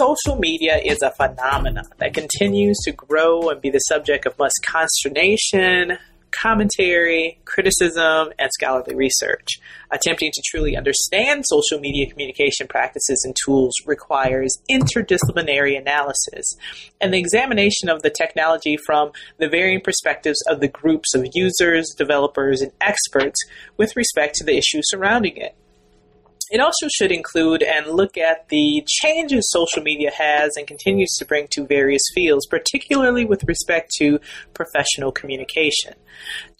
Social media is a phenomenon that continues to grow and be the subject of much consternation, commentary, criticism, and scholarly research. Attempting to truly understand social media communication practices and tools requires interdisciplinary analysis and the examination of the technology from the varying perspectives of the groups of users, developers, and experts with respect to the issues surrounding it. It also should include and look at the changes social media has and continues to bring to various fields, particularly with respect to professional communication.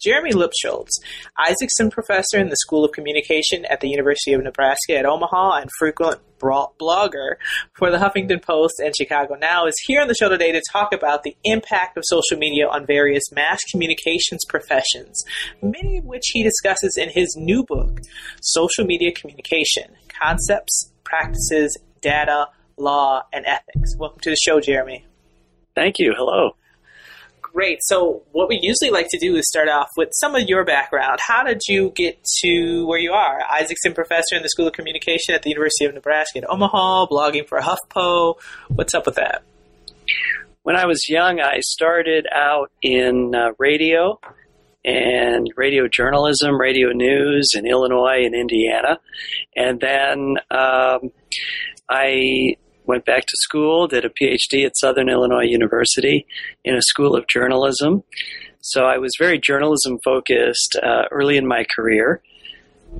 Jeremy Lipschultz, Isaacson Professor in the School of Communication at the University of Nebraska at Omaha and frequent blogger for the Huffington Post and Chicago Now, is here on the show today to talk about the impact of social media on various mass communications professions, many of which he discusses in his new book, Social Media Communication Concepts, Practices, Data, Law, and Ethics. Welcome to the show, Jeremy. Thank you. Hello great. So, what we usually like to do is start off with some of your background. How did you get to where you are? Isaacson professor in the School of Communication at the University of Nebraska at Omaha, blogging for HuffPo. What's up with that? When I was young, I started out in uh, radio and radio journalism, radio news in Illinois and Indiana. And then um, I went back to school, did a PhD at Southern Illinois University in a school of journalism. So I was very journalism focused uh, early in my career.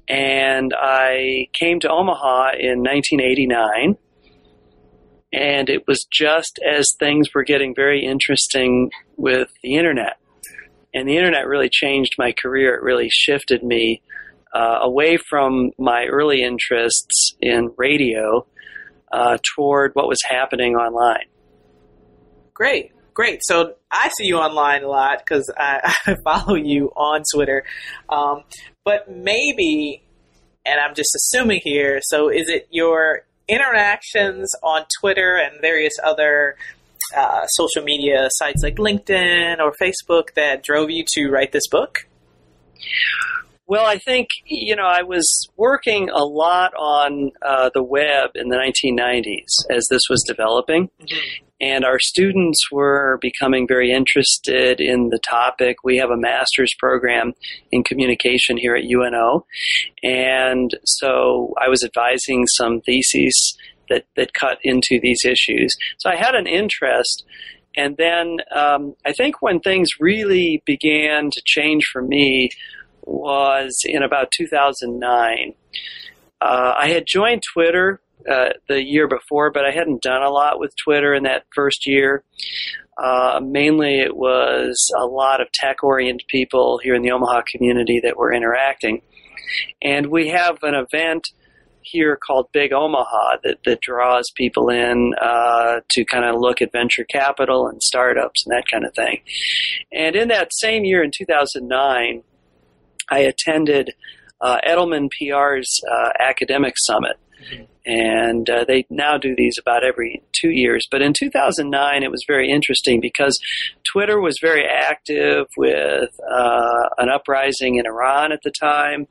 And I came to Omaha in 1989. And it was just as things were getting very interesting with the internet. And the internet really changed my career. It really shifted me uh, away from my early interests in radio uh, toward what was happening online. Great, great. So I see you online a lot because I, I, follow you on Twitter. Um, but maybe, and I'm just assuming here, so is it your interactions on Twitter and various other uh, social media sites like LinkedIn or Facebook that drove you to write this book? Well, I think, you know, I was working a lot on uh, the web in the 1990s as this was developing. Mm-hmm. And our students were becoming very interested in the topic. We have a master's program in communication here at UNO. And so I was advising some theses that, that cut into these issues. So I had an interest. And then um, I think when things really began to change for me was in about 2009. Uh, I had joined Twitter uh, the year before, but I hadn't done a lot with Twitter in that first year. Uh, mainly, it was a lot of tech oriented people here in the Omaha community that were interacting. And we have an event here called Big Omaha that, that draws people in uh, to kind of look at venture capital and startups and that kind of thing. And in that same year, in 2009, I attended uh, Edelman PR's uh, academic summit. Mm-hmm. And uh, they now do these about every two years. But in 2009, it was very interesting because Twitter was very active with uh, an uprising in Iran at the time.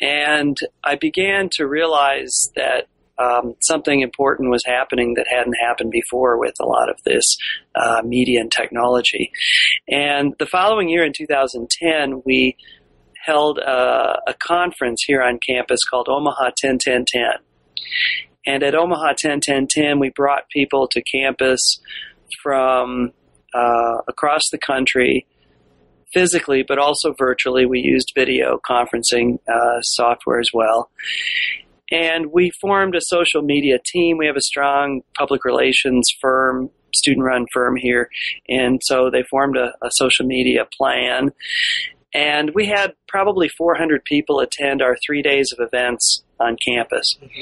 And I began to realize that um, something important was happening that hadn't happened before with a lot of this uh, media and technology. And the following year in 2010, we held a, a conference here on campus called Omaha 101010. And at Omaha 101010, we brought people to campus from uh, across the country physically, but also virtually. We used video conferencing uh, software as well. And we formed a social media team. We have a strong public relations firm, student run firm here. And so they formed a, a social media plan And we had probably 400 people attend our three days of events on campus. Mm-hmm.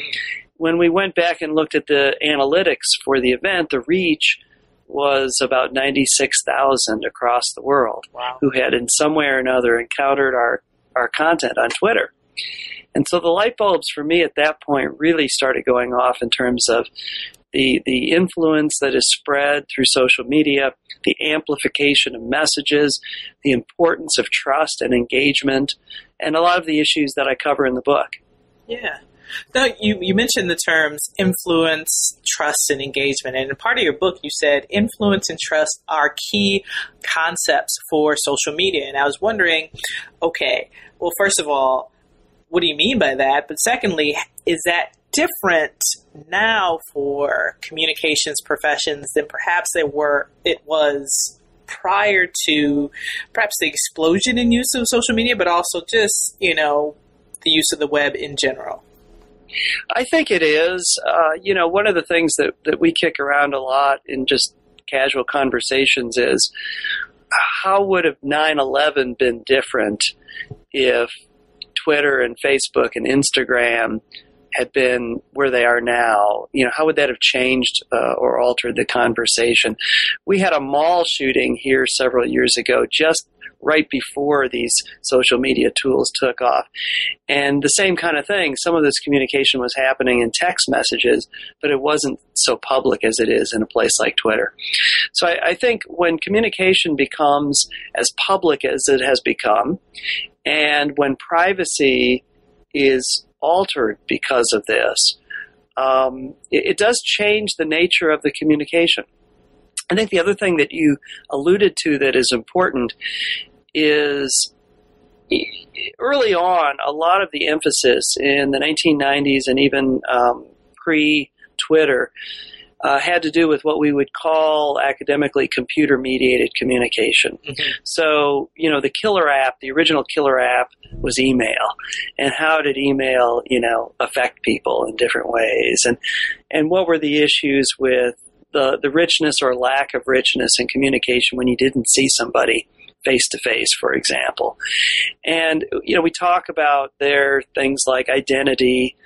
When we went back and looked at the analytics for the event, the reach was about 96,000 across the world wow. who had in some way or another encountered our, our content on Twitter. And so the light bulbs for me at that point really started going off in terms of the, the influence that is spread through social media, the amplification of messages, the importance of trust and engagement, and a lot of the issues that I cover in the book. Yeah. Now, you, you mentioned the terms influence, trust, and engagement. And in part of your book, you said influence and trust are key concepts for social media. And I was wondering, okay, well, first of all, what do you mean by that? But secondly, is that different now for communications professions than perhaps they were it was prior to perhaps the explosion in use of social media, but also just, you know, the use of the web in general? I think it is. Uh, you know, one of the things that, that we kick around a lot in just casual conversations is how would have 9 11 been different if Twitter and Facebook and Instagram had been where they are now, you know, how would that have changed uh, or altered the conversation? We had a mall shooting here several years ago, just right before these social media tools took off. And the same kind of thing, some of this communication was happening in text messages, but it wasn't so public as it is in a place like Twitter. So I, I think when communication becomes as public as it has become, and when privacy is altered because of this, um, it, it does change the nature of the communication. I think the other thing that you alluded to that is important is early on, a lot of the emphasis in the 1990s and even um, pre Twitter uh, had to do with what we would call academically computer mediated communication. Mm-hmm. So, you know, the killer app, the original killer app was email. And how did email, you know, affect people in different ways? And, and what were the issues with the, the richness or lack of richness in communication when you didn't see somebody face to face, for example. And, you know, we talk about there things like identity,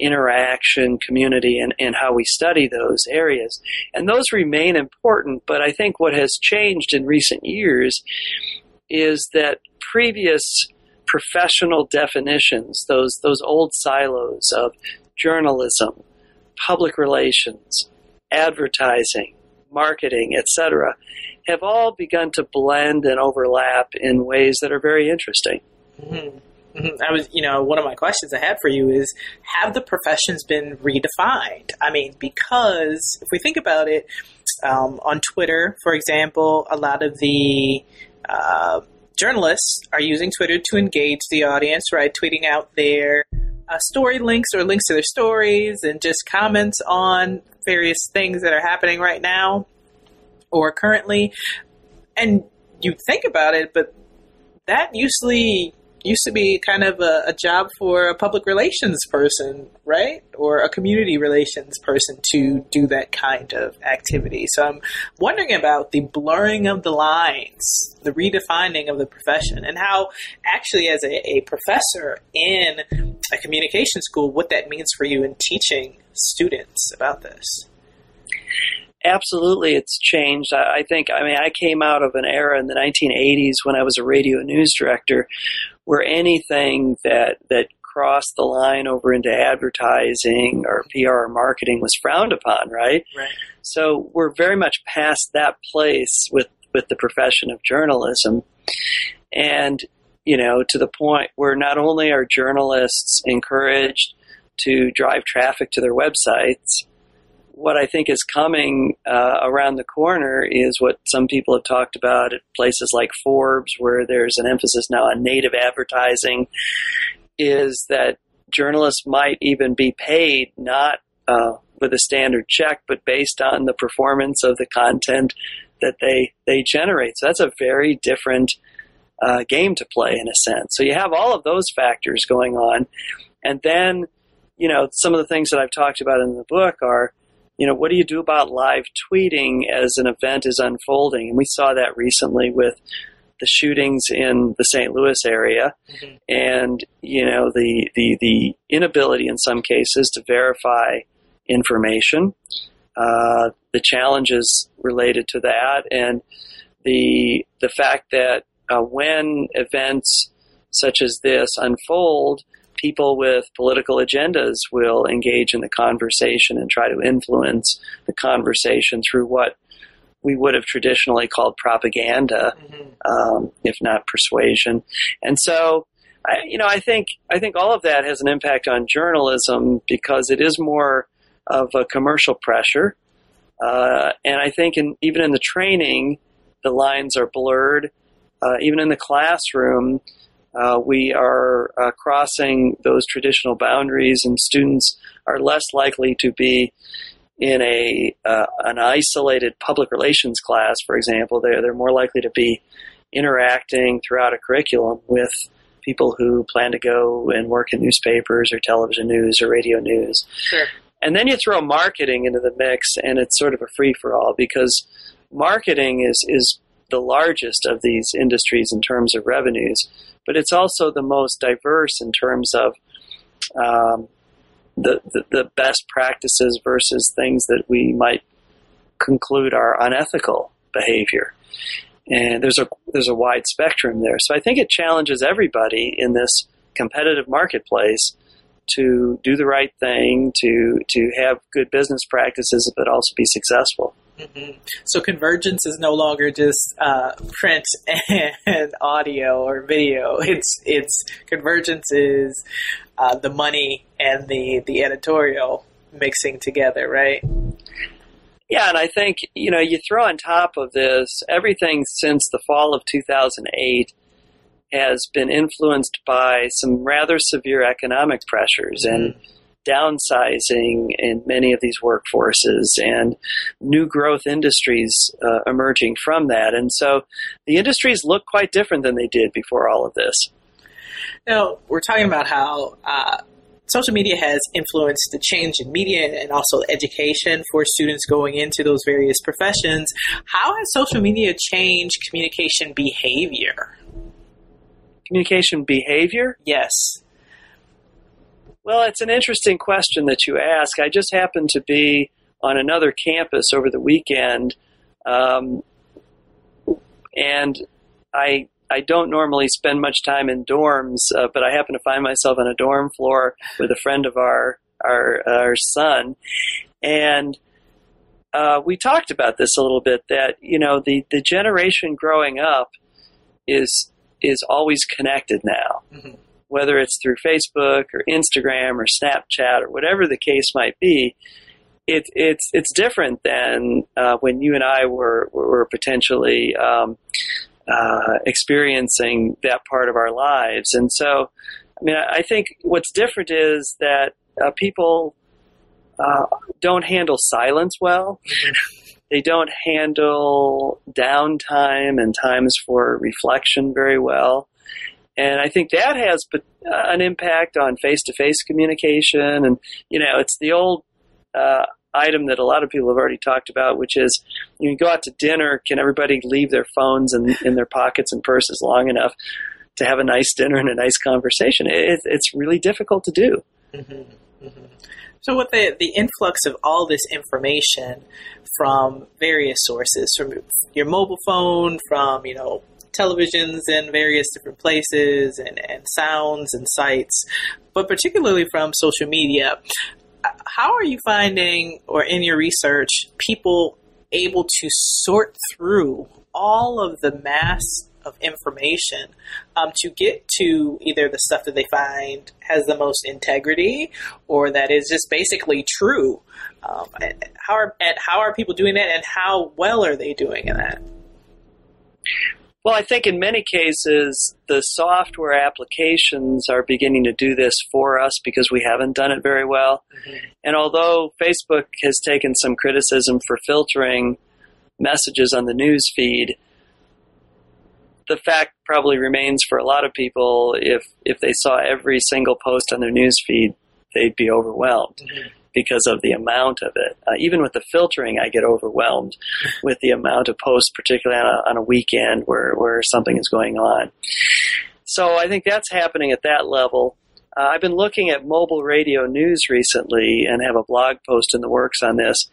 interaction, community, and, and how we study those areas. And those remain important, but I think what has changed in recent years is that previous professional definitions, those, those old silos of journalism, public relations, advertising, marketing, etc., have all begun to blend and overlap in ways that are very interesting. Mm-hmm. Mm-hmm. I was, you know, one of my questions I had for you is have the professions been redefined? I mean, because if we think about it, um, on Twitter, for example, a lot of the uh, journalists are using Twitter to engage the audience, right? Tweeting out their uh, story links or links to their stories and just comments on various things that are happening right now or currently. And you think about it, but that usually used to be kind of a, a, job for a public relations person, right? Or a community relations person to do that kind of activity. So I'm wondering about the blurring of the lines, the redefining of the profession, and how actually, as a, a professor in a communication school, what that means for you in teaching students about this absolutely it's changed. I, think, I mean, I came out of an era in the 1980s when I was a radio news director where anything that, that crossed the line over into advertising or PR or marketing was frowned upon, right? Right. So we're very much past that place with, with the profession of journalism. And, you know, to the point where not only are journalists encouraged to drive traffic to their websites, what I think is coming uh, around the corner is what some people have talked about at places like Forbes, where there's an emphasis now on native advertising, is that journalists might even be paid not uh, with a standard check, but based on the performance of the content that they they generate. So that's a very different uh, game to play in a sense. So you have all of those factors going on, and then you know some of the things that I've talked about in the book are you know, what do you do about live tweeting as an event is unfolding? And we saw that recently with the shootings in the St. Louis area, mm-hmm. and you know the, the the inability in some cases to verify information, uh, the challenges related to that, and the the fact that uh, when events such as this unfold, people with political agendas will engage in the conversation and try to influence the conversation through what we would have traditionally called propaganda, mm-hmm. um, if not persuasion. And so, I, you know, I think I think all of that has an impact on journalism because it is more of a commercial pressure, uh, and I think in, even in the training, the lines are blurred. Uh, even in the classroom, uh, we are uh, crossing those traditional boundaries, and students are less likely to be in a uh, an isolated public relations class, for example. They're they're more likely to be interacting throughout a curriculum with people who plan to go and work in newspapers or television news or radio news. Sure. And then you throw marketing into the mix, and it's sort of a free for all because marketing is is the largest of these industries in terms of revenues but it's also the most diverse in terms of um, the, the, the best practices versus things that we might conclude are unethical behavior. And there's a there's a wide spectrum there. So I think it challenges everybody in this competitive marketplace to do the right thing, to to have good business practices, but also be successful. Mm-hmm. So convergence is no longer just uh, print and audio or video. It's it's convergence is uh, the money and the the editorial mixing together, right? Yeah, and I think you know you throw on top of this everything since the fall of 2008 has been influenced by some rather severe economic pressures mm-hmm. and downsizing in many of these workforces and new growth industries uh, emerging from that. And so the industries look quite different than they did before all of this. Now, we're talking about how uh, social media has influenced the change in media and also education for students going into those various professions. How has social media changed communication behavior? Communication behavior? Yes. Well, it's an interesting question that you ask. I just happened to be on another campus over the weekend, um, and I I don't normally spend much time in dorms, uh, but I happen to find myself on a dorm floor with a friend of our our, our son, and uh, we talked about this a little bit. That you know the the generation growing up is is always connected now. Mm-hmm whether it's through Facebook or Instagram or Snapchat or whatever the case might be, it, it's it's different than uh, when you and I were were potentially um, uh, experiencing that part of our lives. And so, I mean, I think what's different is that uh, people uh, don't handle silence well. They don't handle downtime and times for reflection very well. And I think that has uh, an impact on face to face communication. And, you know, it's the old uh, item that a lot of people have already talked about, which is you go out to dinner, can everybody leave their phones in, in their pockets and purses long enough to have a nice dinner and a nice conversation? It, it's really difficult to do. Mm-hmm. Mm-hmm. So, with the, the influx of all this information from various sources, from your mobile phone, from you know televisions in various different places and, and sounds and sites, but particularly from social media. How are you finding, or in your research, people able to sort through all of the mass of information um, to get to either the stuff that they find has the most integrity or that is just basically true. Um, how are how are people doing that, and how well are they doing in that? Well, I think in many cases, the software applications are beginning to do this for us because we haven't done it very well. Mm-hmm. And although Facebook has taken some criticism for filtering messages on the news feed, the fact probably remains for a lot of people if, if they saw every single post on their news feed, they'd be overwhelmed. Mm-hmm. Because of the amount of it. Uh, even with the filtering, I get overwhelmed with the amount of posts, particularly on a, on a weekend where, where something is going on. So I think that's happening at that level. Uh, I've been looking at mobile radio news recently and have a blog post in the works on this.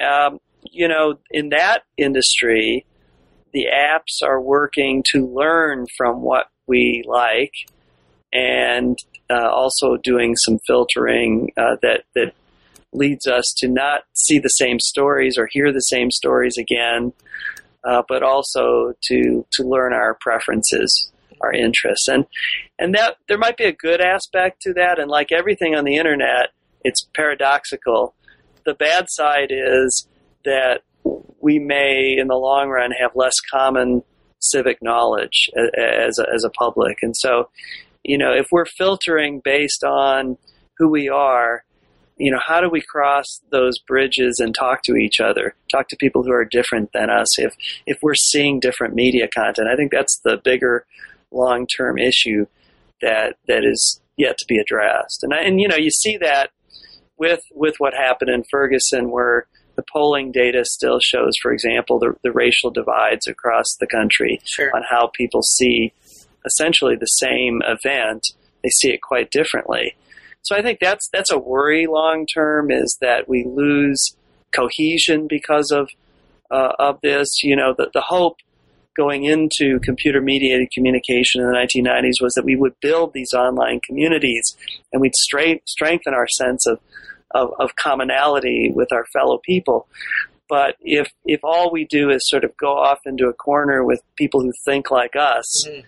Um, you know, in that industry, the apps are working to learn from what we like and uh, also doing some filtering uh, that, that leads us to not see the same stories or hear the same stories again, uh, but also to, to learn our preferences our interests. And and that there might be a good aspect to that. And like everything on the internet, it's paradoxical. The bad side is that we may, in the long run, have less common civic knowledge as a, as a public. And so, you know, if we're filtering based on who we are, you know, how do we cross those bridges and talk to each other, talk to people who are different than us if, if we're seeing different media content? I think that's the bigger long term issue that that is yet to be addressed. And and you know you see that with with what happened in Ferguson, where the polling data still shows, for example, the, the racial divides across the country sure. on how people see essentially the same event. They see it quite differently. So I think that's that's a worry long term is that we lose cohesion because of uh, of this. You know, the the hope going into computer mediated communication in the 1990s was that we would build these online communities and we'd stra- strengthen our sense of, of, of, commonality with our fellow people. But if, if all we do is sort of go off into a corner with people who think like us, mm-hmm.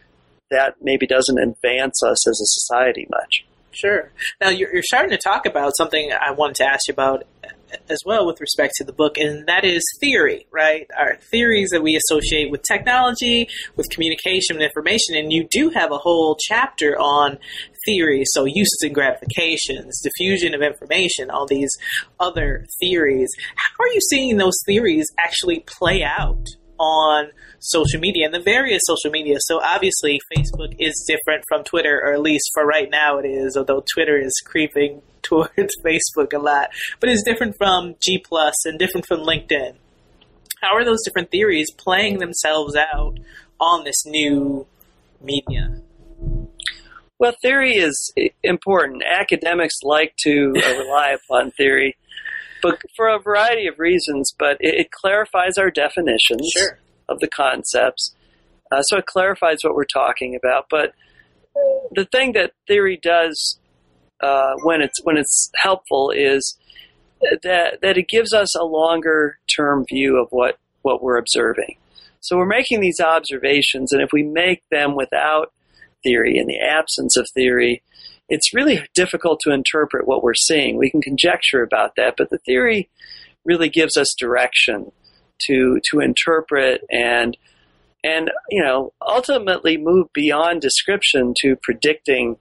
that maybe doesn't advance us as a society much. Sure. Now you're, you're starting to talk about something I wanted to ask you about as well with respect to the book, and that is theory, right? Our theories that we associate with technology, with communication and information, and you do have a whole chapter on theory, so uses and gratifications, diffusion of information, all these other theories. How are you seeing those theories actually play out on social media and the various social media. So obviously, Facebook is different from Twitter, or at least for right now it is, although Twitter is creeping towards Facebook a lot. But it's different from G Plus and different from LinkedIn. How are those different theories playing themselves out on this new media? Well, theory is important. Academics like to rely upon theory, but for a variety of reasons. But it, it clarifies our definitions sure. of the concepts, uh, so it clarifies what we're talking about. But the thing that theory does uh, when it's when it's helpful is that that it gives us a longer term view of what what we're observing. So we're making these observations, and if we make them without theory, in the absence of theory, it's really difficult to interpret what we're seeing. We can conjecture about that, but the theory really gives us direction to to interpret and and you know ultimately move beyond description to predicting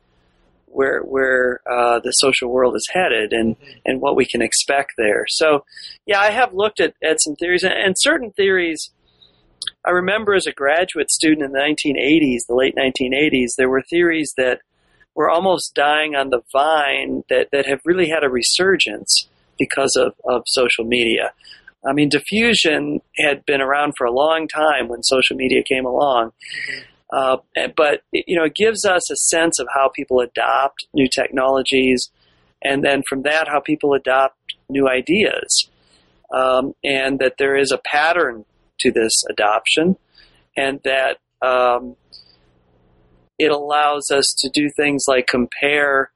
where where uh, the social world is headed and mm-hmm. and what we can expect there. So, yeah, I have looked at, at some theories and, and certain theories. I remember as a graduate student in the 1980s, the late 1980s, there were theories that were almost dying on the vine that, that have really had a resurgence because of, of social media. I mean, diffusion had been around for a long time when social media came along. Mm-hmm. Uh, but you know, it gives us a sense of how people adopt new technologies, and then from that, how people adopt new ideas, um, and that there is a pattern to this adoption, and that um, it allows us to do things like compare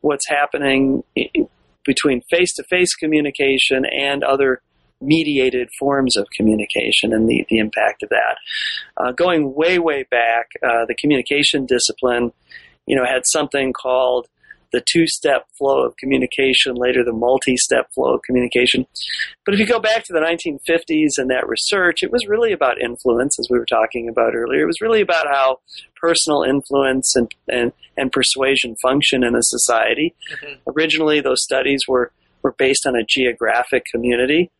what's happening between face-to-face communication and other mediated forms of communication and the, the impact of that. Uh, going way, way back, uh, the communication discipline, you know, had something called the two-step flow of communication, later the multi-step flow of communication. But if you go back to the 1950s and that research, it was really about influence, as we were talking about earlier. It was really about how personal influence and, and, and persuasion function in a society. Mm-hmm. Originally, those studies were, were based on a geographic community.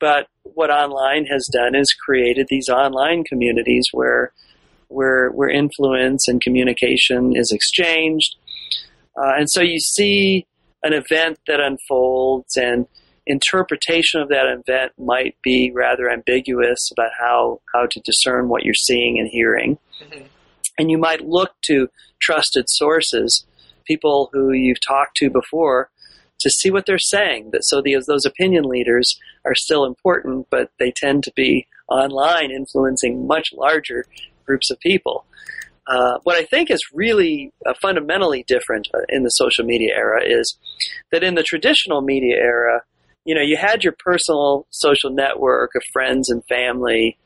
But what online has done is created these online communities where where where influence and communication is exchanged, uh, and so you see an event that unfolds and interpretation of that event might be rather ambiguous about how, how to discern what you're seeing and hearing. Mm-hmm. And you might look to trusted sources, people who you've talked to before, to see what they're saying. So the, those opinion leaders are still important, but they tend to be online influencing much larger groups of people. Uh, what I think is really uh, fundamentally different uh, in the social media era is that in the traditional media era, you know, you had your personal social network of friends and family,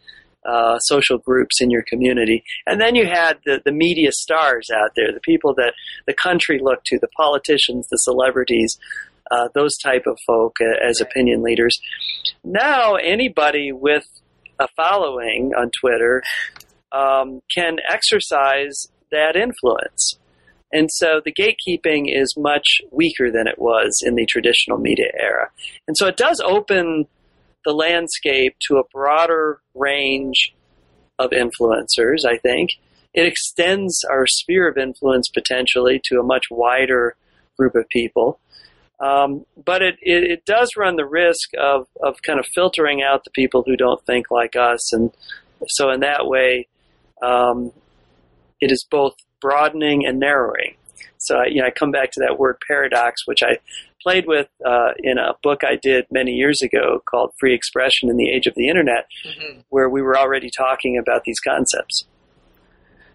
uh, social groups in your community, and then you had the, the media stars out there, the people that the country looked to, the politicians, the celebrities, uh, those type of folk uh, as opinion leaders. Now, anybody with a following on Twitter um, can exercise that influence. And so the gatekeeping is much weaker than it was in the traditional media era. And so it does open the landscape to a broader range of influencers, I think. It extends our sphere of influence potentially to a much wider group of people. Um, but it, it, it, does run the risk of, of kind of filtering out the people who don't think like us. And so, in that way, um, it is both broadening and narrowing. So, you know, I come back to that word paradox, which I played with uh, in a book I did many years ago called Free Expression in the Age of the Internet, mm-hmm. where we were already talking about these concepts.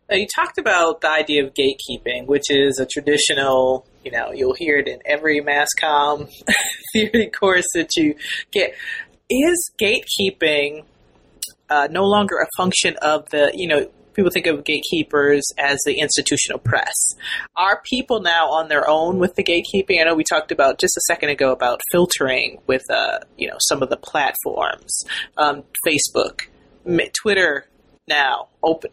Now, you talked about the idea of gatekeeping, which is a traditional, you know, you'll hear it in every mass comm theory course that you get. Is gatekeeping uh, no longer a function of the, you know, people think of gatekeepers as the institutional press. Are people now on their own with the gatekeeping? I know we talked about just a second ago about filtering with, uh, you know, some of the platforms, um, Facebook, Twitter now open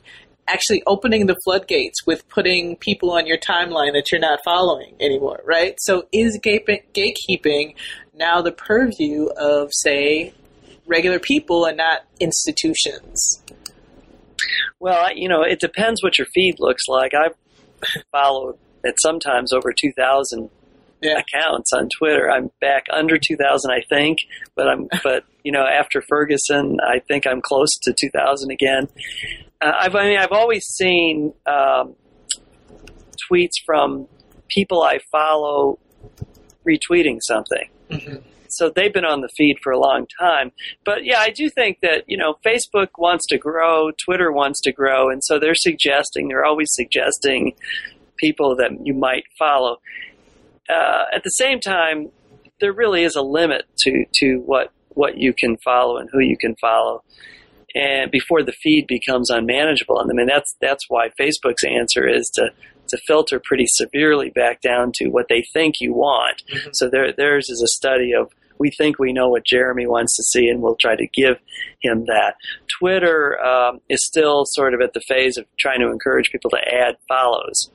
actually opening the floodgates with putting people on your timeline that you're not following anymore, right? So is gatekeeping now the purview of, say, regular people and not institutions? Well, you know, it depends what your feed looks like. I've followed at sometimes over 2,000 yeah. accounts on Twitter. I'm back under 2,000, I think, but I'm, but you know, after Ferguson, I think I'm close to 2,000 again. Uh, I've, I mean, I've always seen um, tweets from people I follow retweeting something. Mm-hmm so they've been on the feed for a long time. But yeah, I do think that, you know, Facebook wants to grow, Twitter wants to grow, and so they're suggesting, they're always suggesting people that you might follow. Uh, at the same time, there really is a limit to, to what, what you can follow and who you can follow. And before the feed becomes unmanageable. And I mean, that's, that's why Facebook's answer is to, to filter pretty severely back down to what they think you want. Mm-hmm. So there, theirs is a study of we think we know what Jeremy wants to see, and we'll try to give him that. Twitter um, is still sort of at the phase of trying to encourage people to add follows.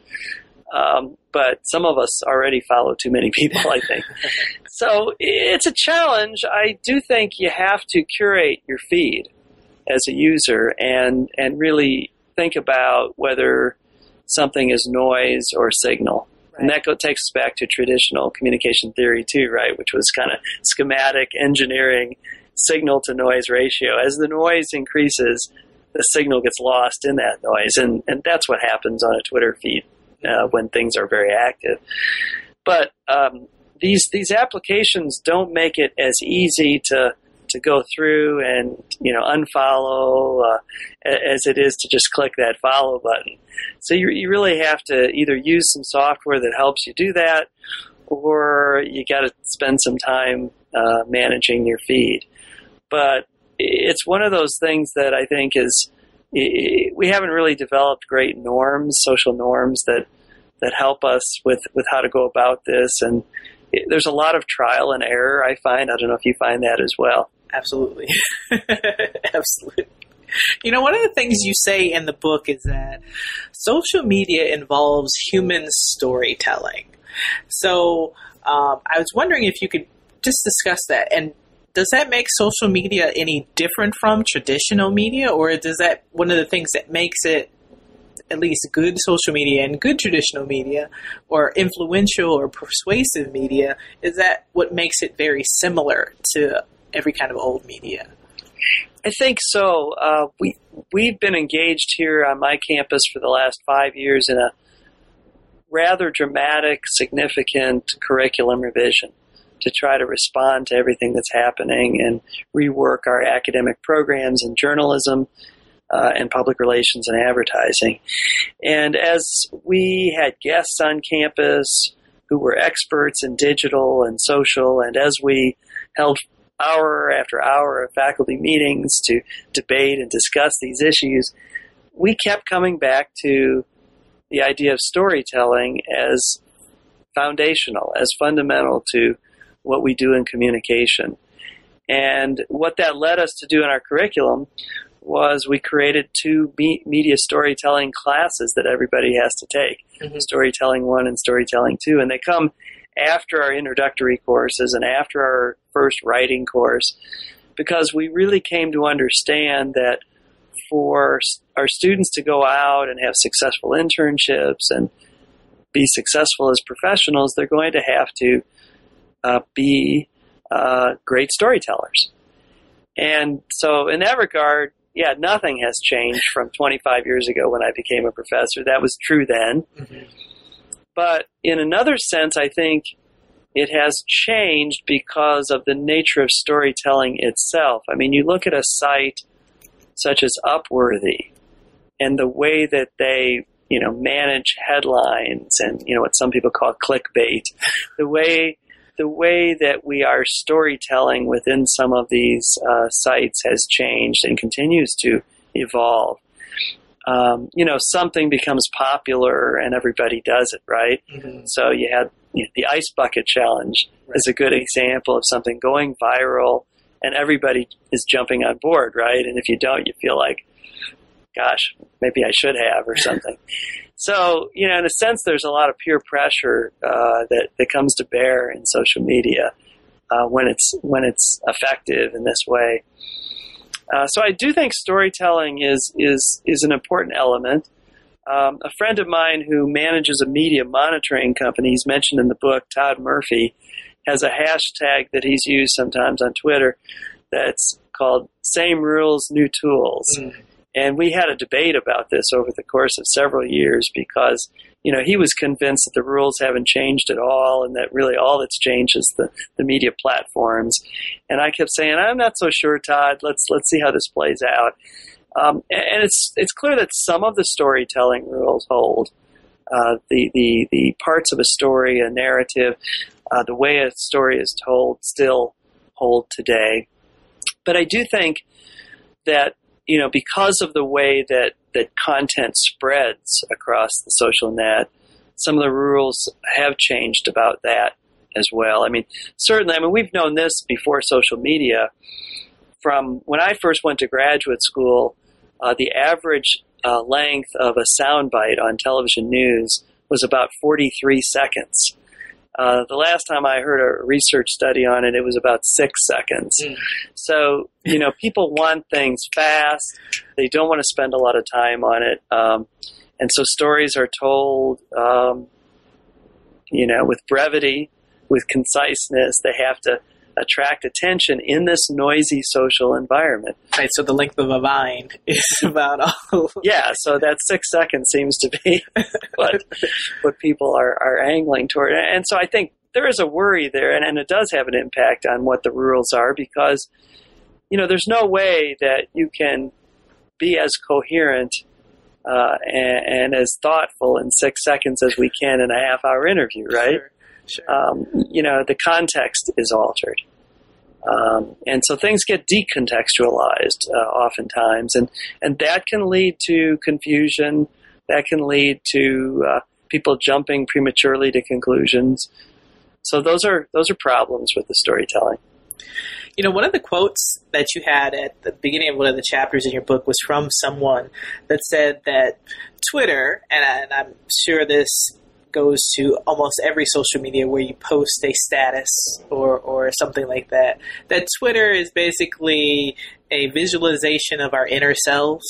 Um, but some of us already follow too many people, I think. so it's a challenge. I do think you have to curate your feed as a user and, and really think about whether something is noise or signal. And that go, takes us back to traditional communication theory too, right? Which was kind of schematic engineering signal to noise ratio. As the noise increases, the signal gets lost in that noise, and, and that's what happens on a Twitter feed uh, when things are very active. But um, these these applications don't make it as easy to to go through and you know unfollow uh, as it is to just click that follow button. So you, you really have to either use some software that helps you do that, or you got to spend some time uh, managing your feed. But it's one of those things that I think is we haven't really developed great norms, social norms that that help us with with how to go about this and there's a lot of trial and error I find. I don't know if you find that as well. Absolutely. Absolutely. You know, one of the things you say in the book is that social media involves human storytelling. So um, I was wondering if you could just discuss that. And does that make social media any different from traditional media, or does that one of the things that makes it at least good social media and good traditional media, or influential or persuasive media, is that what makes it very similar to every kind of old media? I think so. Uh, we we've been engaged here on my campus for the last five years in a rather dramatic, significant curriculum revision to try to respond to everything that's happening and rework our academic programs in journalism uh, and public relations and advertising. And as we had guests on campus who were experts in digital and social, and as we held hour after hour of faculty meetings to debate and discuss these issues, we kept coming back to the idea of storytelling as foundational, as fundamental to what we do in communication. And what that led us to do in our curriculum was we created two media storytelling classes that everybody has to take mm-hmm. Storytelling 1 and Storytelling 2. And they come after our introductory courses and after our first writing course because we really came to understand that for our students to go out and have successful internships and be successful as professionals, they're going to have to uh, be uh, great storytellers. And so, in that regard, yeah, nothing has changed from 25 years ago when I became a professor. That was true then. Mm-hmm. But in another sense, I think it has changed because of the nature of storytelling itself. I mean, you look at a site such as Upworthy and the way that they, you know, manage headlines and, you know, what some people call clickbait, the way the way that we are storytelling within some of these uh, sites has changed and continues to evolve. Um, you know, something becomes popular and everybody does it, right? Mm-hmm. So you had you know, the ice bucket challenge right. is a good example of something going viral and everybody is jumping on board, right? And if you don't, you feel like, gosh, maybe I should have or something. so, you know, in a sense, there's a lot of peer pressure uh, that, that comes to bear in social media uh, when it's when it's effective in this way. Uh, so I do think storytelling is is is an important element. Um, a friend of mine who manages a media monitoring company, he's mentioned in the book, Todd Murphy, has a hashtag that he's used sometimes on Twitter that's called "Same Rules, New Tools." Mm. And we had a debate about this over the course of several years because, you know, he was convinced that the rules haven't changed at all and that really all that's changed is the, the media platforms. And I kept saying, I'm not so sure, Todd. Let's let's see how this plays out. Um, and it's it's clear that some of the storytelling rules hold. Uh, the, the the parts of a story, a narrative, uh, the way a story is told, still hold today. But I do think that you know, because of the way that, that content spreads across the social net, some of the rules have changed about that as well. I mean, certainly, I mean, we've known this before social media. From when I first went to graduate school, uh, the average uh, length of a soundbite on television news was about 43 seconds. Uh, the last time I heard a research study on it, it was about six seconds. Mm. So, you know, people want things fast. They don't want to spend a lot of time on it. Um, and so stories are told, um, you know, with brevity, with conciseness. They have to attract attention in this noisy social environment. Right, so the length of a vine is about all. yeah, so that six seconds seems to be what what people are, are angling toward. And so I think there is a worry there, and, and it does have an impact on what the rules are because, you know, there's no way that you can be as coherent uh, and, and, as thoughtful in six seconds as we can in a half hour interview, right? Sure. Um, you know, the context is altered. Um, and so things get decontextualized uh, oftentimes, and, and that can lead to confusion. That can lead to uh, people jumping prematurely to conclusions. So those are those are problems with the storytelling. You know, one of the quotes that you had at the beginning of one of the chapters in your book was from someone that said that Twitter, and I'm sure this goes to almost every social media where you post a status or, or something like that. That Twitter is basically a visualization of our inner selves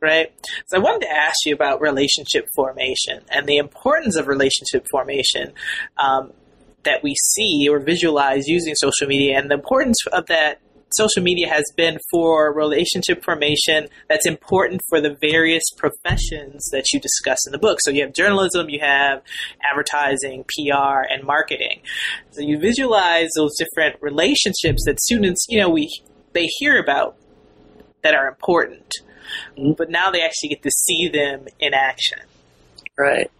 right? So I wanted to ask you about relationship formation and the importance of relationship formation um, that we see or visualize using social media, and the importance of that social media has been for relationship formation that's important for the various professions that you discuss in the book. So you have journalism, you have advertising, PR, and marketing. So you visualize those different relationships that students, you know, we they hear about that are important, but now they actually get to see them in action. Right.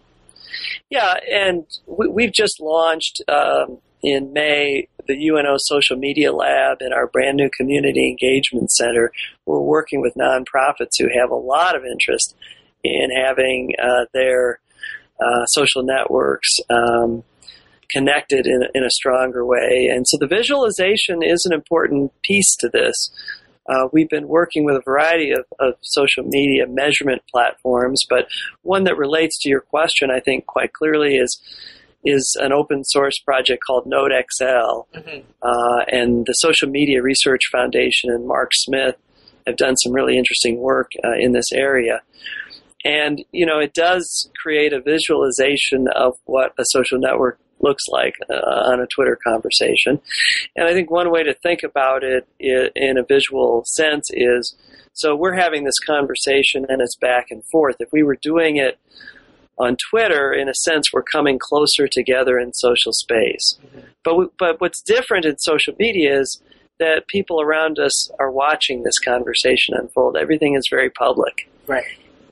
Yeah, and we, have just launched um, in May the UNO Social Media Lab and our brand new Community Engagement Center. We're working with nonprofits who have a lot of interest in having uh, their uh, social networks um, connected in, in a stronger way. And so the visualization is an important piece to this. Uh, we've been working with a variety of, of, social media measurement platforms, but one that relates to your question, I think, quite clearly is is an open source project called NodeXL, mm-hmm. uh, and the Social Media Research Foundation and Mark Smith have done some really interesting work uh, in this area. And you know, it does create a visualization of what a social network looks like uh, on a Twitter conversation. And I think one way to think about it in a visual sense is so we're having this conversation and it's back and forth. If we were doing it on Twitter, in a sense, we're coming closer together in social space. Mm-hmm. But, we, but what's different in social media is that people around us are watching this conversation unfold. Everything is very public. Right.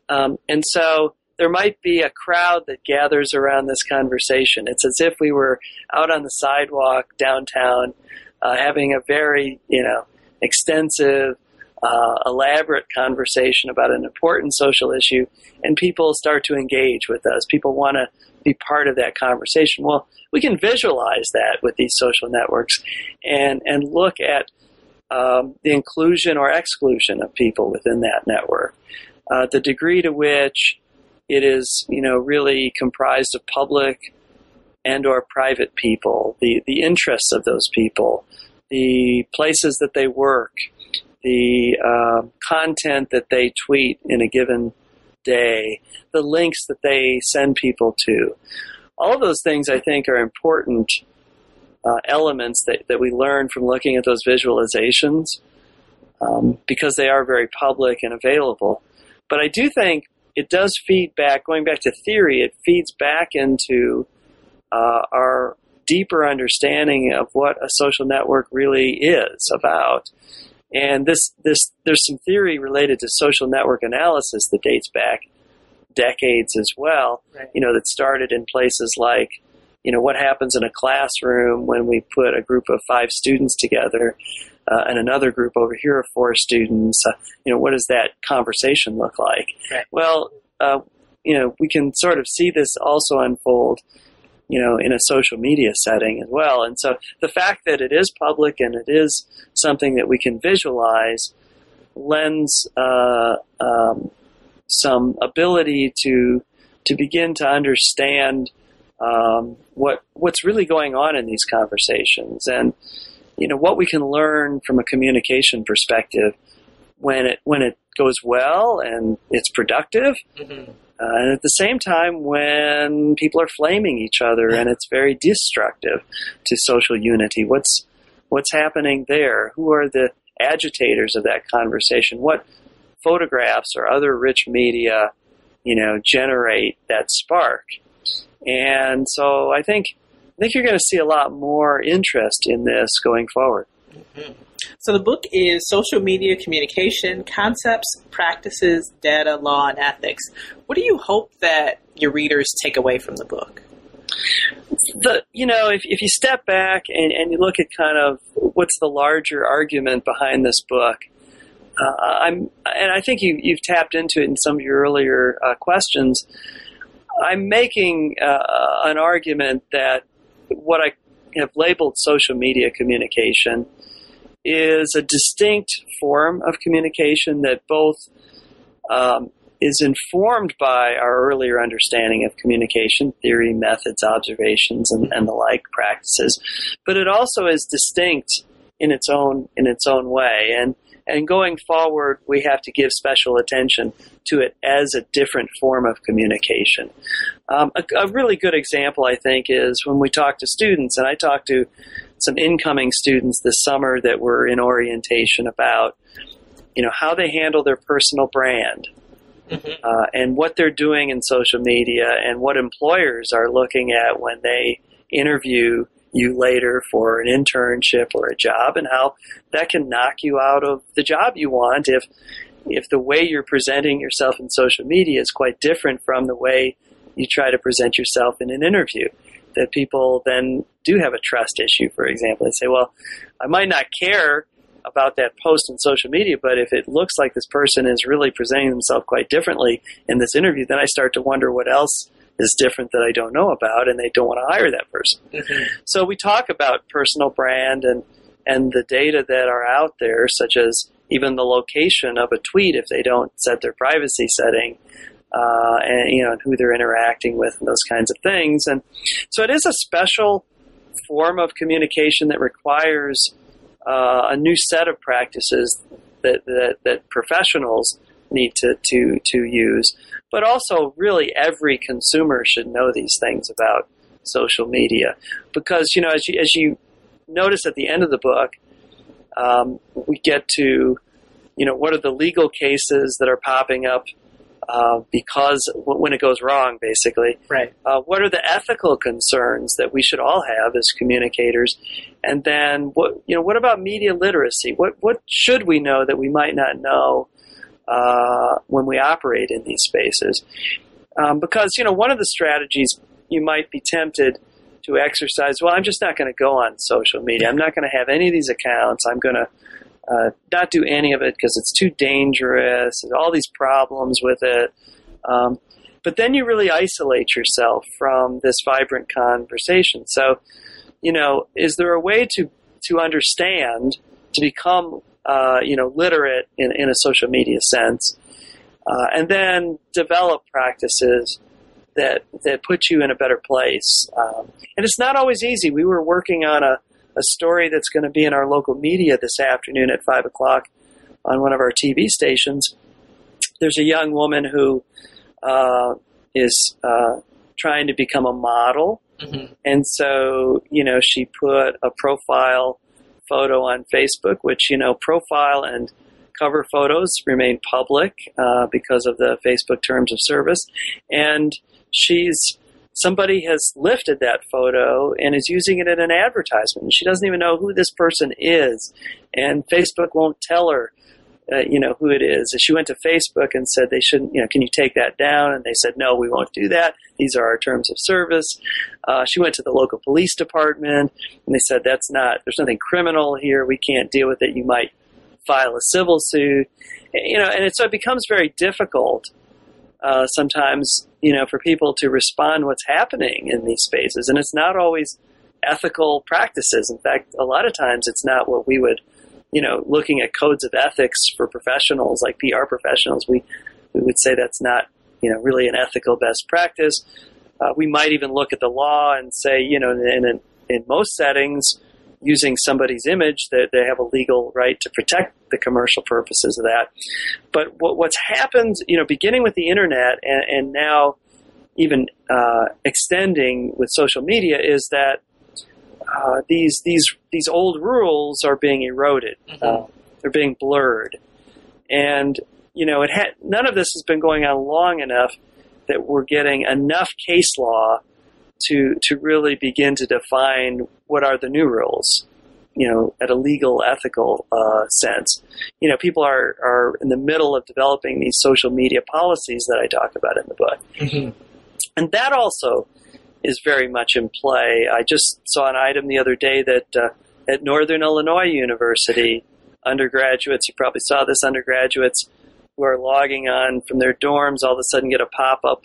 Um, and so there might be a crowd that gathers around this conversation. It's as if we were out on the sidewalk downtown uh, having a very, you know, extensive, uh, elaborate conversation about an important social issue, and people start to engage with us. People want to be part of that conversation. Well, we can visualize that with these social networks and, and look at um, the inclusion or exclusion of people within that network. Uh, the degree to which it is, you know, really comprised of public and or private people, the, the interests of those people, the places that they work, the uh, content that they tweet in a given day, the links that they send people to. All of those things I think are important uh, elements that, that we learn from looking at those visualizations um, because they are very public and available. But I do think it does feed back, going back to theory, it feeds back into uh, our deeper understanding of what a social network really is about. And this, this, there's some theory related to social network analysis that dates back decades as well. Right. You know, that started in places like, you know, what happens in a classroom when we put a group of five students together uh, and another group over here of four students. Uh, you know, what does that conversation look like? Right. Well, uh, you know, we can sort of see this also unfold, you know, in a social media setting as well. And so the fact that it is public and it is something that we can visualize lends uh, um, some ability to to begin to understand um, what what's really going on in these conversations and you know what we can learn from a communication perspective when it when it goes well and it's productive, mm-hmm. Uh, and at the same time when people are flaming each other and it's very destructive to social unity. What's what's happening there? Who are the agitators of that conversation? What photographs or other rich media, you know, generate that spark? And so I think I think you're going to see a lot more interest in this going forward. Mm-hmm. So the book is Social Media Communication Concepts, Practices, Data, Law, and Ethics. What do you hope that your readers take away from the book? The, you know, if, if you step back and, and you look at kind of what's the larger argument behind this book, uh, I'm, and I think you, you've tapped into it in some of your earlier uh, questions. I'm making uh, an argument that what I have labeled social media communication is a distinct form of communication that both um, is informed by our earlier understanding of communication theory, methods, observations, and, and the like practices, but it also is distinct in its own in its own way. And And going forward, we have to give special attention to it as a different form of communication. Um, a, a really good example, I think, is when we talk to students, and I talk to some incoming students this summer that were in orientation about, you know, how they handle their personal brand. Mm-hmm. Uh, and what they're doing in social media and what employers are looking at when they interview you later for an internship or a job and how that can knock you out of the job you want if if the way you're presenting yourself in social media is quite different from the way you try to present yourself in an interview that people then do have a trust issue for example they say well i might not care about that post in social media but if it looks like this person is really presenting themselves quite differently in this interview then i start to wonder what else is different that I don't know about, and they don't want to hire that person. Mm-hmm. So we talk about personal brand and and the data that are out there, such as even the location of a tweet if they don't set their privacy setting, uh, and you know who they're interacting with and those kinds of things. And so it is a special form of communication that requires uh, a new set of practices that, that, that professionals need to, to, to use. But also, really, every consumer should know these things about social media. Because, you know, as you, as you notice at the end of the book, um, we get to, you know, what are the legal cases that are popping up uh, because when it goes wrong, basically. Right. Uh, what are the ethical concerns that we should all have as communicators? And then what you know? What about media literacy? What what should we know that we might not know? uh, when we operate in these spaces. Um, because, you know, one of the strategies you might be tempted to exercise, well, I'm just not going to go on social media. I'm not going to have any of these accounts. I'm going to uh, not do any of it because it's too dangerous. All these problems with it. Um, but then you really isolate yourself from this vibrant conversation. So, you know, is there a way to to understand to become uh, you know, literate in, in a social media sense, uh, and then develop practices that that put you in a better place. Um, and it's not always easy. We were working on a, a story that's going to be in our local media this afternoon at five o'clock on one of our TV stations. There's a young woman who uh, is uh, trying to become a model. Mm-hmm. And so, you know, she put a profile photo on Facebook, which, you know, profile and cover photos remain public uh, because of the Facebook terms of service. And she's somebody has lifted that photo and is using it in an advertisement. And she doesn't even know who this person is, and Facebook won't tell her uh, you know, who it is. She went to Facebook and said they shouldn't, you know, can you take that down? And they said, no, we won't do that. These are our terms of service. Uh, she went to the local police department and they said, that's not, there's nothing criminal here. We can't deal with it. You might file a civil suit. You know, and it, so it becomes very difficult uh, sometimes, you know, for people to respond what's happening in these spaces. And it's not always ethical practices. In fact, a lot of times it's not what we would you know, looking at codes of ethics for professionals like PR professionals, we we would say that's not you know really an ethical best practice. Uh, we might even look at the law and say, you know, in, in, in most settings, using somebody's image, that they have a legal right to protect the commercial purposes of that. But what, what's happened, you know, beginning with the internet and, and now even uh, extending with social media, is that uh, these these these old rules are being eroded. Mm-hmm. Uh, they're being blurred, and you know it had none of this has been going on long enough that we're getting enough case law to to really begin to define what are the new rules. You know, at a legal, ethical uh, sense. You know, people are are in the middle of developing these social media policies that I talk about in the book, mm-hmm. and that also is very much in play. I just saw an item the other day that uh, at Northern Illinois University, undergraduates, you probably saw this, undergraduates who are logging on from their dorms all of a sudden get a pop up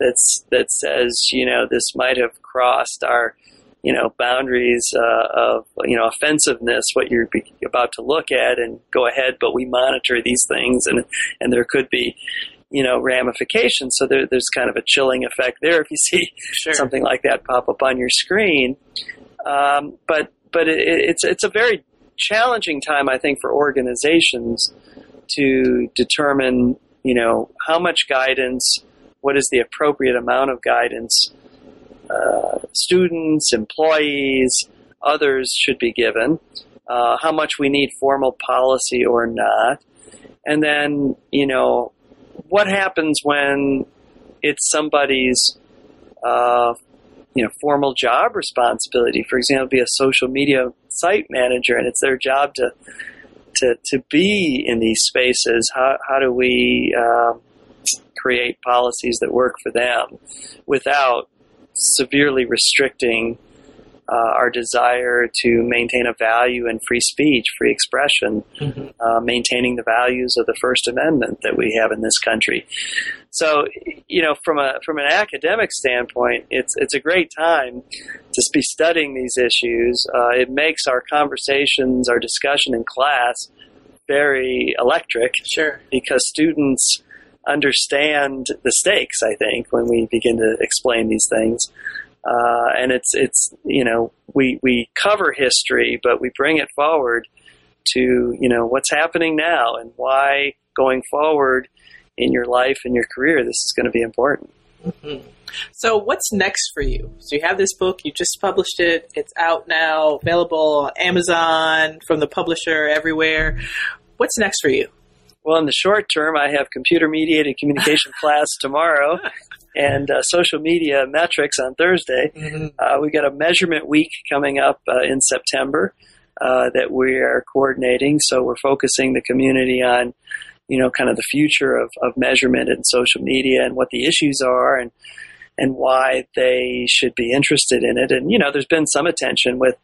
that's that says, you know, this might have crossed our, you know, boundaries uh, of you know offensiveness. What you're about to look at, and go ahead, but we monitor these things, and and there could be you know ramifications. So there, there's kind of a chilling effect there if you see sure. something like that pop up on your screen. Um, but but it, it's it's a very challenging time, I think, for organizations to determine, you know, how much guidance, what is the appropriate amount of guidance uh, students, employees, others should be given, uh, how much we need formal policy or not, and then, you know, what happens when it's somebody's uh, you know formal job responsibility. For example, be a social media site manager, and it's their job to to to be in these spaces. How how do we um, create policies that work for them without severely restricting uh, our desire to maintain a value in free speech, free expression, mm-hmm. uh, maintaining the values of the First Amendment that we have in this country. So, you know, from a from an academic standpoint, it's it's a great time to be studying these issues. Uh, it makes our conversations, our discussion in class, very electric. Sure, because students understand the stakes. I think when we begin to explain these things. Uh, and it's it's you know we we cover history, but we bring it forward to you know what's happening now and why going forward in your life and your career this is going to be important. Mm-hmm. So, what's next for you? So, you have this book, you just published it, it's out now, available on Amazon, from the publisher, everywhere. What's next for you? Well, in the short term, I have computer mediated communication class tomorrow and uh, social media metrics on Thursday. Mm-hmm. Uh, we got a measurement week coming up uh, in September uh, that we are coordinating. So we're focusing the community on, you know, kind of the future of, of measurement and social media and what the issues are and and why they should be interested in it. And you know, there's been some attention with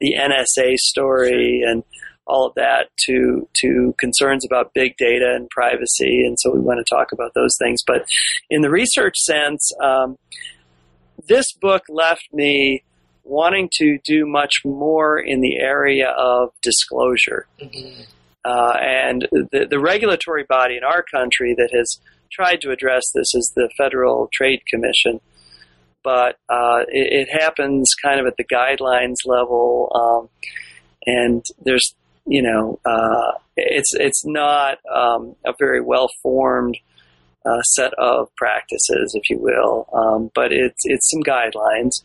the NSA story and all of that to to concerns about big data and privacy, and so we want to talk about those things. But in the research sense, um, this book left me wanting to do much more in the area of disclosure. Mm-hmm. Uh, and the, the regulatory body in our country that has tried to address this is the Federal Trade Commission. But uh, it, it, happens kind of at the guidelines level, um, and there's you know, uh, it's it's not um, a very well formed uh, set of practices, if you will, um, but it's it's some guidelines,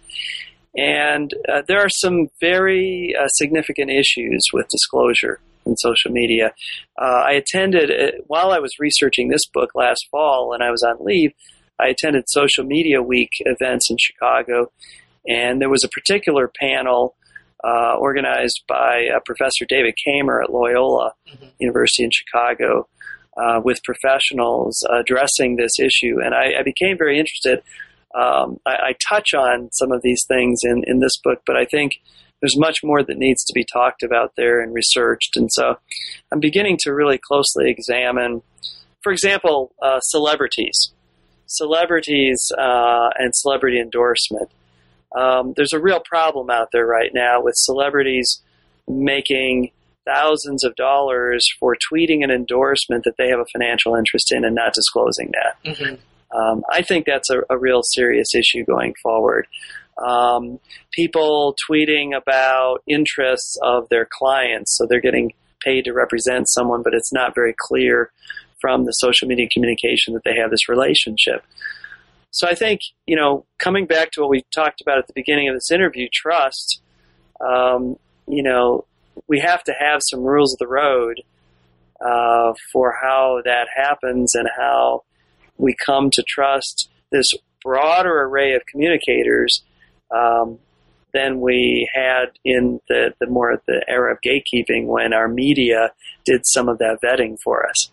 and uh, there are some very uh, significant issues with disclosure in social media. Uh, I attended uh, while I was researching this book last fall, and I was on leave. I attended Social Media Week events in Chicago, and there was a particular panel uh, organized by uh, Professor David Kamerer at Loyola mm-hmm. University in Chicago, uh, with professionals addressing this issue. And I, I became very interested. Um, I, I, touch on some of these things in, in this book, but I think there's much more that needs to be talked about there and researched. And so I'm beginning to really closely examine, for example, uh, celebrities. Celebrities uh, and celebrity endorsement. Um, there's a real problem out there right now with celebrities making thousands of dollars for tweeting an endorsement that they have a financial interest in and not disclosing that. Mm-hmm. Um, I think that's a, a, real serious issue going forward. Um, people tweeting about interests of their clients, so they're getting paid to represent someone, but it's not very clear from the social media communication that they have this relationship. So I think, you know, coming back to what we talked about at the beginning of this interview, trust, um, you know, we have to have some rules of the road uh, for how that happens and how we come to trust this broader array of communicators um, than we had in the, the more the era of gatekeeping when our media did some of that vetting for us.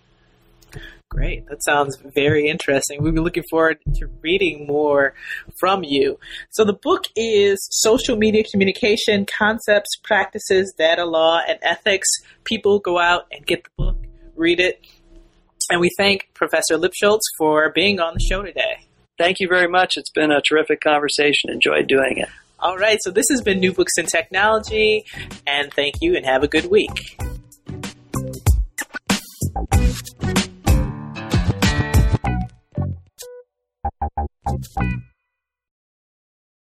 Great. That sounds very interesting. We'll be looking forward to reading more from you. So the book is Social Media Communication Concepts, Practices, Data Law, and Ethics. People go out and get the book, read it. And we thank Professor Lipschultz for being on the show today. Thank you very much. It's been a terrific conversation. Enjoyed doing it. All right. So this has been New Books in Technology. And thank you and have a good week.